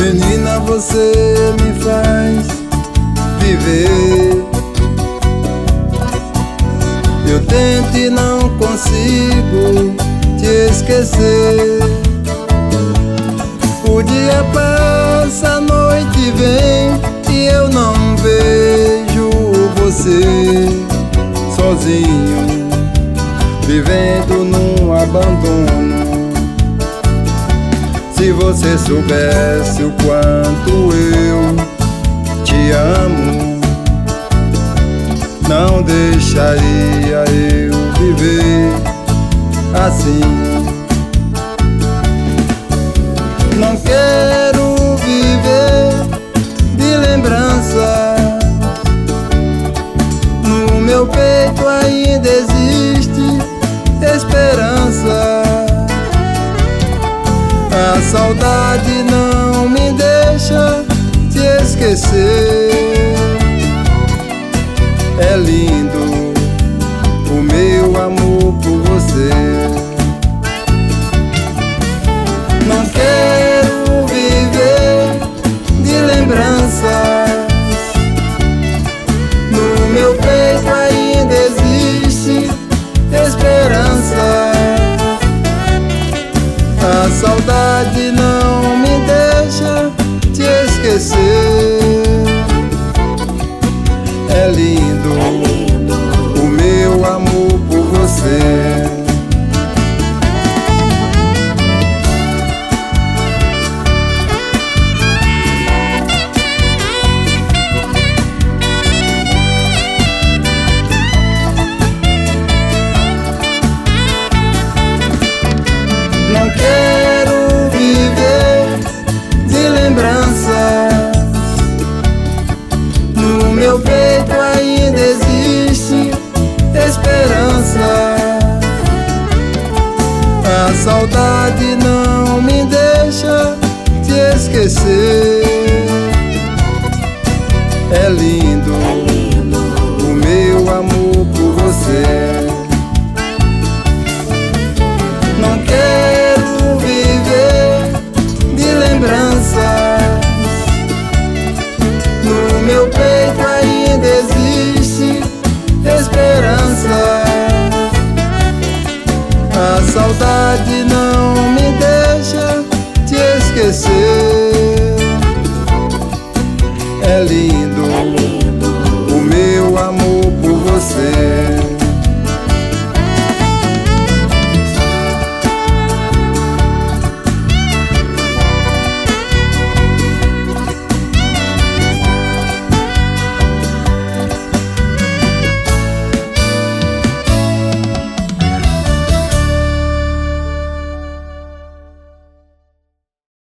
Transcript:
Menina, você me faz viver. Eu tento e não consigo te esquecer. O dia passa, a noite vem e eu não vejo você sozinho, vivendo num abandono. Se você soubesse o quanto eu te amo, não deixaria eu viver assim. Não quero A saudade não me deixa te esquecer. É lindo o meu amor por você. Não quero viver de lembranças. No meu peito Não quero viver de lembranças. No meu peito ainda existe esperança. A saudade não me deixa te esquecer.